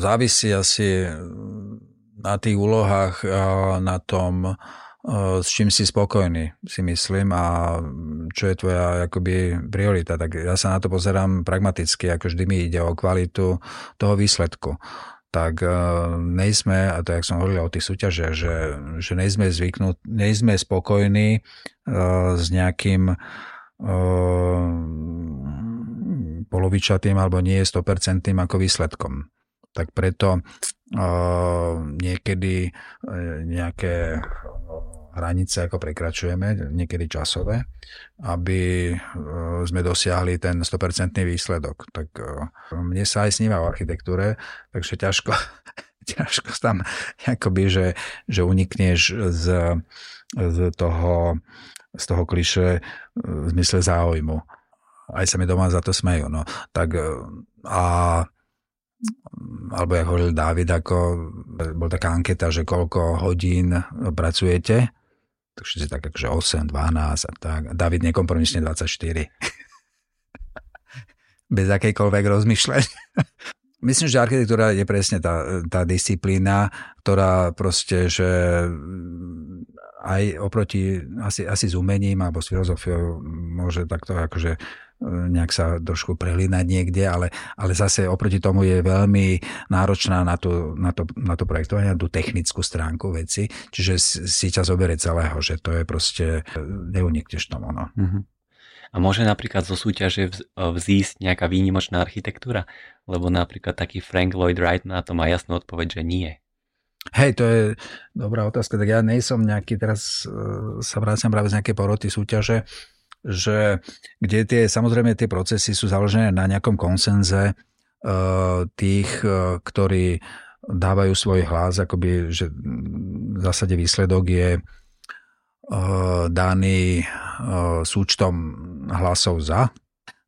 závisí asi na tých úlohách, na tom, s čím si spokojný, si myslím, a čo je tvoja akoby priorita. Tak ja sa na to pozerám pragmaticky, ako vždy mi ide o kvalitu toho výsledku. Tak nejsme, a to jak som hovoril o tých súťažiach, že, že nejsme zvyknúť, nejsme spokojní s nejakým polovičatým alebo nie 100% ako výsledkom. Tak preto niekedy e, nejaké hranice ako prekračujeme, niekedy časové, aby e, sme dosiahli ten 100% výsledok. Tak e, mne sa aj sníva o architektúre, takže ťažko, ťažko tam akoby, že, že unikneš z, z toho, z toho kliše v zmysle záujmu. Aj sa mi doma za to smejú. No. Tak, a alebo jak hovoril Dávid, ako bol taká anketa, že koľko hodín pracujete, tak všetci tak akože 8, 12 a tak. David nekompromisne 24. Bez akejkoľvek rozmýšľania. Myslím, že architektúra je presne tá, tá disciplína, ktorá proste, že aj oproti asi, asi s umením alebo s filozofiou môže takto akože nejak sa trošku prelínať niekde, ale, ale zase oproti tomu je veľmi náročná na to, na to, na to projektovanie, na tú technickú stránku veci, čiže si ťa zoberie celého, že to je proste, neunikneš tomu. No. Uh-huh. A môže napríklad zo súťaže vzísť nejaká výnimočná architektúra? Lebo napríklad taký Frank Lloyd Wright na to má jasnú odpoveď, že nie. Hej, to je dobrá otázka. Tak ja nejsom nejaký, teraz sa vrácam práve z nejakej poroty súťaže, že kde tie, samozrejme tie procesy sú založené na nejakom konsenze uh, tých, uh, ktorí dávajú svoj hlas, akoby, že v zásade výsledok je uh, daný súčtom hlasov za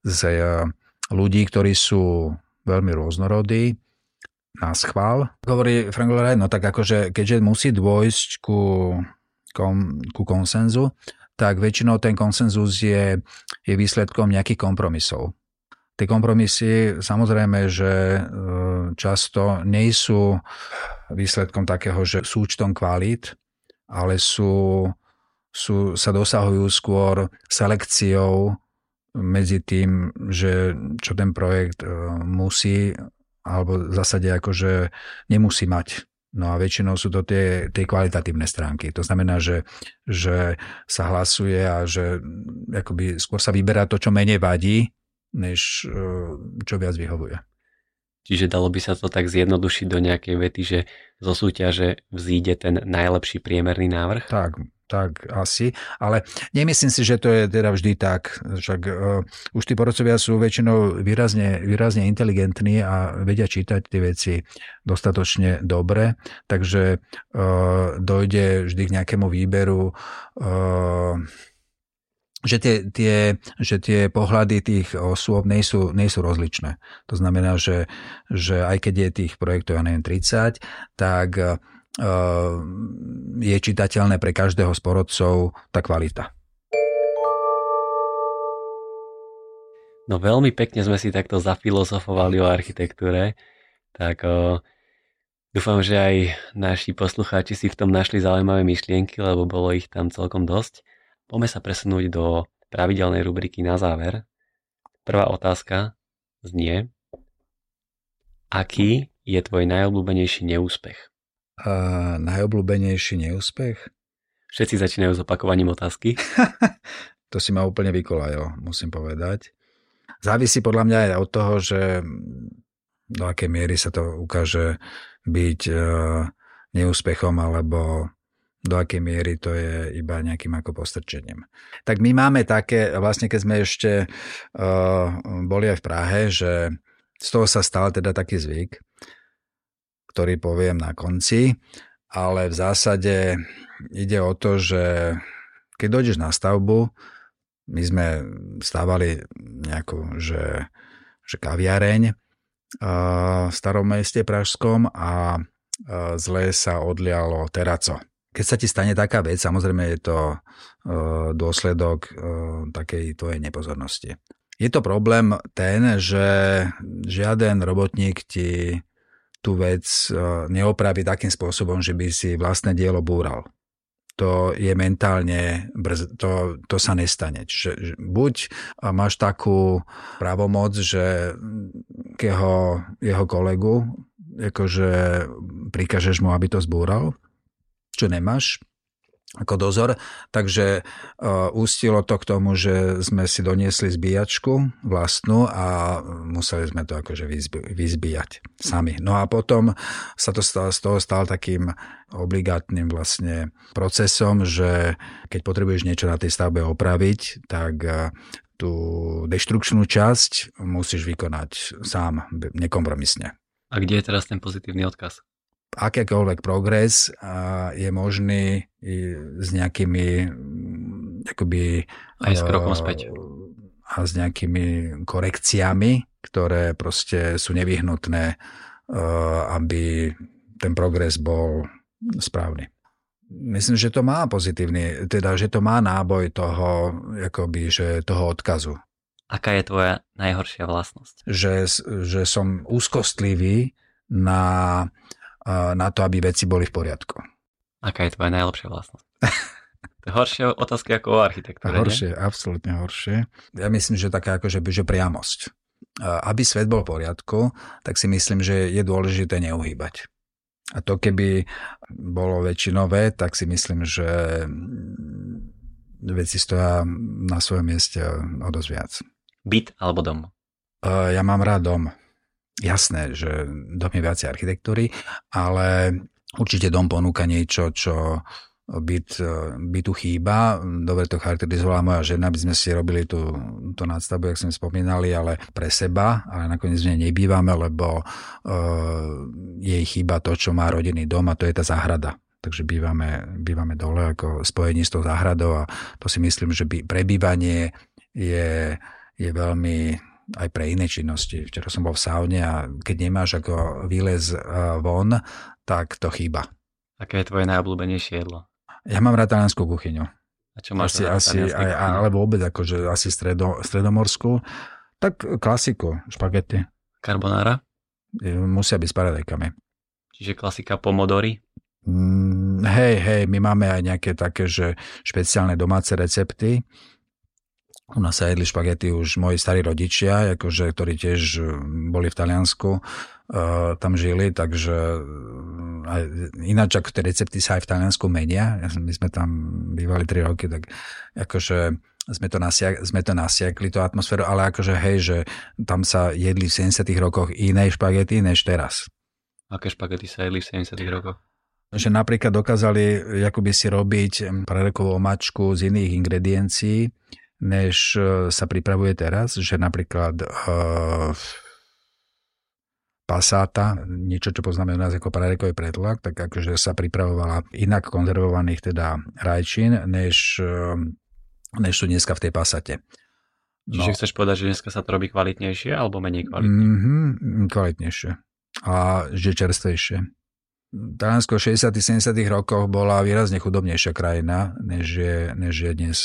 z ľudí, ktorí sú veľmi rôznorodí na schvál. Hovorí Frank Lloyd, no tak akože, keďže musí dôjsť ku, kom, ku konsenzu, tak väčšinou ten konsenzus je, je výsledkom nejakých kompromisov. Tie kompromisy samozrejme, že e, často nie sú výsledkom takého, že súčtom kvalít, ale sú, sú, sa dosahujú skôr selekciou medzi tým, že čo ten projekt e, musí alebo v zásade akože nemusí mať. No a väčšinou sú to tie, tie kvalitatívne stránky. To znamená, že, že sa hlasuje a že akoby skôr sa vyberá to, čo menej vadí, než e, čo viac vyhovuje. Čiže dalo by sa to tak zjednodušiť do nejakej vety, že zo súťaže vzíde ten najlepší priemerný návrh? Tak, tak asi, ale nemyslím si, že to je teda vždy tak. Však uh, už tí porodcovia sú väčšinou výrazne, výrazne inteligentní a vedia čítať tie veci dostatočne dobre, takže uh, dojde vždy k nejakému výberu uh, že tie, tie, že tie pohľady tých osôb nie sú, nie sú rozličné. To znamená, že, že aj keď je tých projektov, ja neviem, 30, tak je čitateľné pre každého z porodcov tá kvalita. No veľmi pekne sme si takto zafilozofovali o architektúre, tak uh, dúfam, že aj naši poslucháči si v tom našli zaujímavé myšlienky, lebo bolo ich tam celkom dosť. Poďme sa presunúť do pravidelnej rubriky na záver. Prvá otázka znie, aký je tvoj najobľúbenejší neúspech? A najobľúbenejší neúspech? Všetci začínajú s opakovaním otázky. to si ma úplne vykolajil, musím povedať. Závisí podľa mňa aj od toho, že do akej miery sa to ukáže byť e, neúspechom alebo do akej miery to je iba nejakým ako postrčením. Tak my máme také, vlastne keď sme ešte uh, boli aj v Prahe, že z toho sa stal teda taký zvyk, ktorý poviem na konci, ale v zásade ide o to, že keď dojdeš na stavbu, my sme stávali nejakú, že, že kaviareň v starom meste Pražskom a uh, zle sa odlialo teraco keď sa ti stane taká vec, samozrejme je to e, dôsledok e, takej tvojej nepozornosti. Je to problém ten, že žiaden robotník ti tú vec e, neopraví takým spôsobom, že by si vlastné dielo búral. To je mentálne, brz, to, to sa nestane. Čiže buď máš takú pravomoc, že jeho, jeho kolegu akože prikažeš mu, aby to zbúral, čo nemáš ako dozor, takže uh, ústilo to k tomu, že sme si doniesli zbíjačku vlastnú a museli sme to akože vyzbi- vyzbíjať sami. No a potom sa to stalo, z toho stal takým obligátnym vlastne procesom, že keď potrebuješ niečo na tej stavbe opraviť, tak uh, tú deštrukčnú časť musíš vykonať sám, nekompromisne. A kde je teraz ten pozitívny odkaz? Akýkoľvek progres je možný s nejakými akoby, aj s krokom späť. A s nejakými korekciami, ktoré proste sú nevyhnutné, aby ten progres bol správny. Myslím, že to má pozitívny, teda, že to má náboj toho, akoby, že toho odkazu. Aká je tvoja najhoršia vlastnosť? Že, že som úzkostlivý na na to, aby veci boli v poriadku. Aká je tvoja najlepšia vlastnosť? to je horšie otázky ako o architektúre, Horšie, nie? absolútne horšie. Ja myslím, že taká akože že priamosť. Aby svet bol v poriadku, tak si myslím, že je dôležité neuhýbať. A to keby bolo väčšinové, tak si myslím, že veci stoja na svojom mieste o dosť viac. Byt alebo dom? Ja mám rád dom. Jasné, že dom je viacej architektúry, ale určite dom ponúka niečo, čo byt, bytu chýba. Dobre to charakterizovala moja žena, aby sme si robili tú, tú nadstavbu, jak sme spomínali, ale pre seba, ale nakoniec v nej nebývame, lebo uh, jej chýba to, čo má rodinný dom a to je tá záhrada takže bývame, bývame dole ako spojení s tou záhradou a to si myslím, že by prebývanie je, je veľmi aj pre iné činnosti. Včera som bol v saune a keď nemáš ako výlez von, tak to chýba. Aké je tvoje najobľúbenejšie jedlo? Ja mám rád taliansku kuchyňu. A čo máš asi, asi aj, alebo vôbec akože asi stredo, stredomorskú. Tak klasiku, špagety. Carbonara? Musia byť s paradajkami. Čiže klasika pomodory? Mm, hej, hej, my máme aj nejaké také, že špeciálne domáce recepty. U nás sa jedli špagety už moji starí rodičia, akože, ktorí tiež mm, boli v Taliansku, uh, tam žili, takže mm, aj, ináč ako tie recepty sa aj v Taliansku menia. My sme tam bývali 3 roky, tak akože sme to, nasiak, sme to nasiakli, tú atmosféru, ale akože hej, že tam sa jedli v 70 rokoch iné špagety než teraz. Aké špagety sa jedli v 70 rokoch? že napríklad dokázali akoby si robiť prarekovú omačku z iných ingrediencií, než e, sa pripravuje teraz, že napríklad uh, pasáta, niečo, čo poznáme u nás ako prarekový predlak, tak akože sa pripravovala inak konzervovaných teda rajčín, než, uh, než sú dneska v tej pasate. No. Čiže chceš povedať, že dneska sa to robí kvalitnejšie alebo menej kvalitne? Mm-hmm, kvalitnejšie. A že čerstvejšie. Taliansko v 60. 70. rokoch bola výrazne chudobnejšia krajina, než je, než je dnes.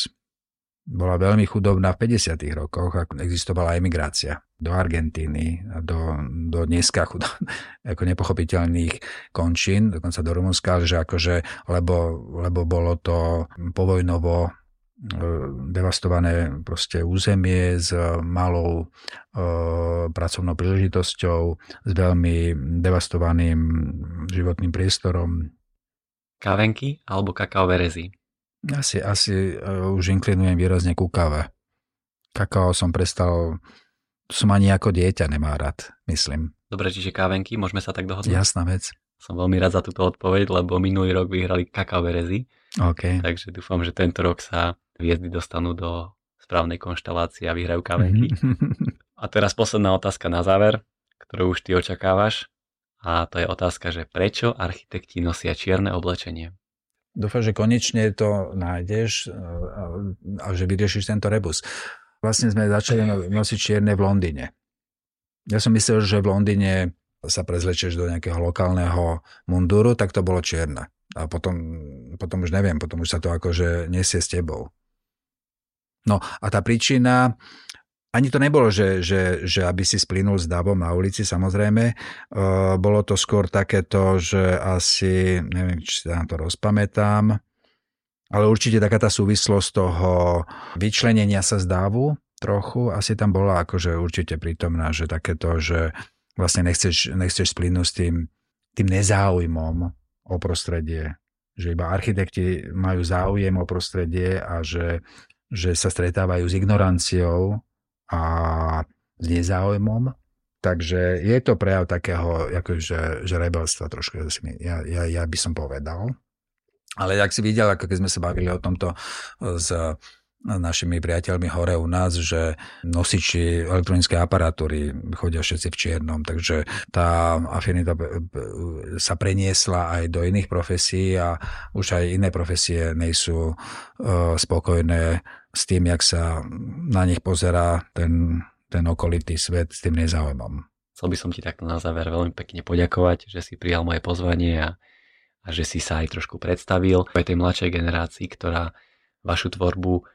Bola veľmi chudobná v 50. rokoch, ak existovala emigrácia do Argentíny, do, do dneska ako nepochopiteľných končín, dokonca do Rumunska, že akože, lebo, lebo bolo to povojnovo E, devastované proste územie s malou e, pracovnou príležitosťou, s veľmi devastovaným životným priestorom. Kávenky alebo kakaové rezy? Asi, asi uh, už inklinujem výrazne ku káve. Kakao som prestal, som ani ako dieťa nemá rád, myslím. Dobre, čiže kávenky, môžeme sa tak dohodnúť? Jasná vec. Som veľmi rád za túto odpoveď, lebo minulý rok vyhrali kakaové rezy. Okay. Takže dúfam, že tento rok sa hviezdy dostanú do správnej konštelácie a vyhrajú kavenky. a teraz posledná otázka na záver, ktorú už ty očakávaš. A to je otázka, že prečo architekti nosia čierne oblečenie? Dúfam, že konečne to nájdeš a že vyriešiš tento rebus. Vlastne sme začali no, nosiť čierne v Londýne. Ja som myslel, že v Londýne sa prezlečeš do nejakého lokálneho munduru, tak to bolo čierne. A potom, potom už neviem, potom už sa to akože nesie s tebou. No a tá príčina, ani to nebolo, že, že, že aby si splynul s davom na ulici, samozrejme. Bolo to skôr takéto, že asi, neviem, či sa na to rozpamätám, ale určite taká tá súvislosť toho vyčlenenia sa z dávu trochu, asi tam bola akože určite prítomná, že takéto, že vlastne nechceš, nechceš splynúť s tým, tým nezáujmom o prostredie, že iba architekti majú záujem o prostredie a že že sa stretávajú s ignoranciou a s nezáujmom. Takže je to prejav takého akože, že rebelstva trošku, ja, ja, ja by som povedal. Ale ak si videl, ako keď sme sa bavili o tomto s našimi priateľmi hore u nás, že nosiči elektronické aparatúry chodia všetci v čiernom, takže tá afinita sa preniesla aj do iných profesí a už aj iné profesie nejsú uh, spokojné s tým, jak sa na nich pozerá ten, ten okolitý svet s tým nezáujmom. Chcel by som ti takto na záver veľmi pekne poďakovať, že si prijal moje pozvanie a, a že si sa aj trošku predstavil aj tej mladšej generácii, ktorá vašu tvorbu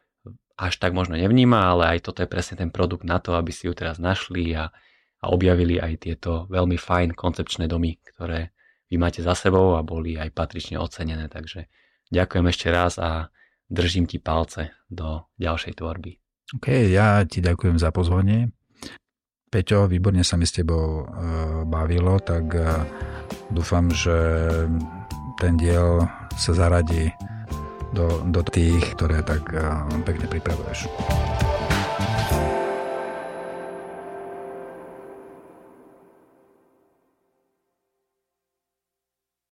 až tak možno nevníma, ale aj toto je presne ten produkt na to, aby si ju teraz našli a, a objavili aj tieto veľmi fajn koncepčné domy, ktoré vy máte za sebou a boli aj patrične ocenené. Takže ďakujem ešte raz a držím ti palce do ďalšej tvorby. OK, ja ti ďakujem za pozvanie. Peťo, výborne sa mi s tebou e, bavilo, tak e, dúfam, že ten diel sa zaradí do, do tých, ktoré tak pekne pripravuješ.